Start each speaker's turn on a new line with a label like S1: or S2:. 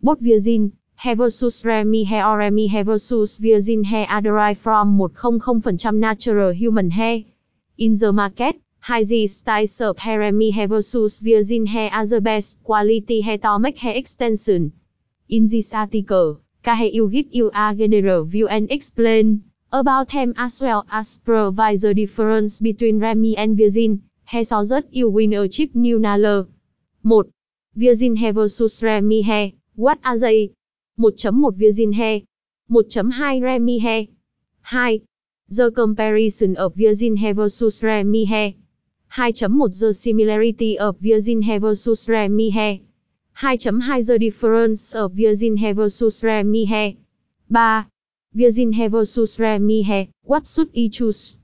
S1: Bot virgin hair versus remi hair or remi hair versus virgin hair are derived from 100% natural human hair. In the market, Hygiene styles of hair remi hair versus virgin hair are the best quality hair to make hair extension. In this article, Kahe will give you a general view and explain about them as well as provide the difference between Remy and Virgin hair so that you will achieve new knowledge. 1. Virgin hair versus Remy hair. What are they? 1.1 Virgin hair. 1.2 Remy hair. 2. The comparison of Virgin hair versus Remy hair. 2.1 The similarity of Virgin hair versus Remy hair. 2.2 The difference of Virgin hair versus Remy hair. 3. Virgin hair versus Remy hair. What should you choose?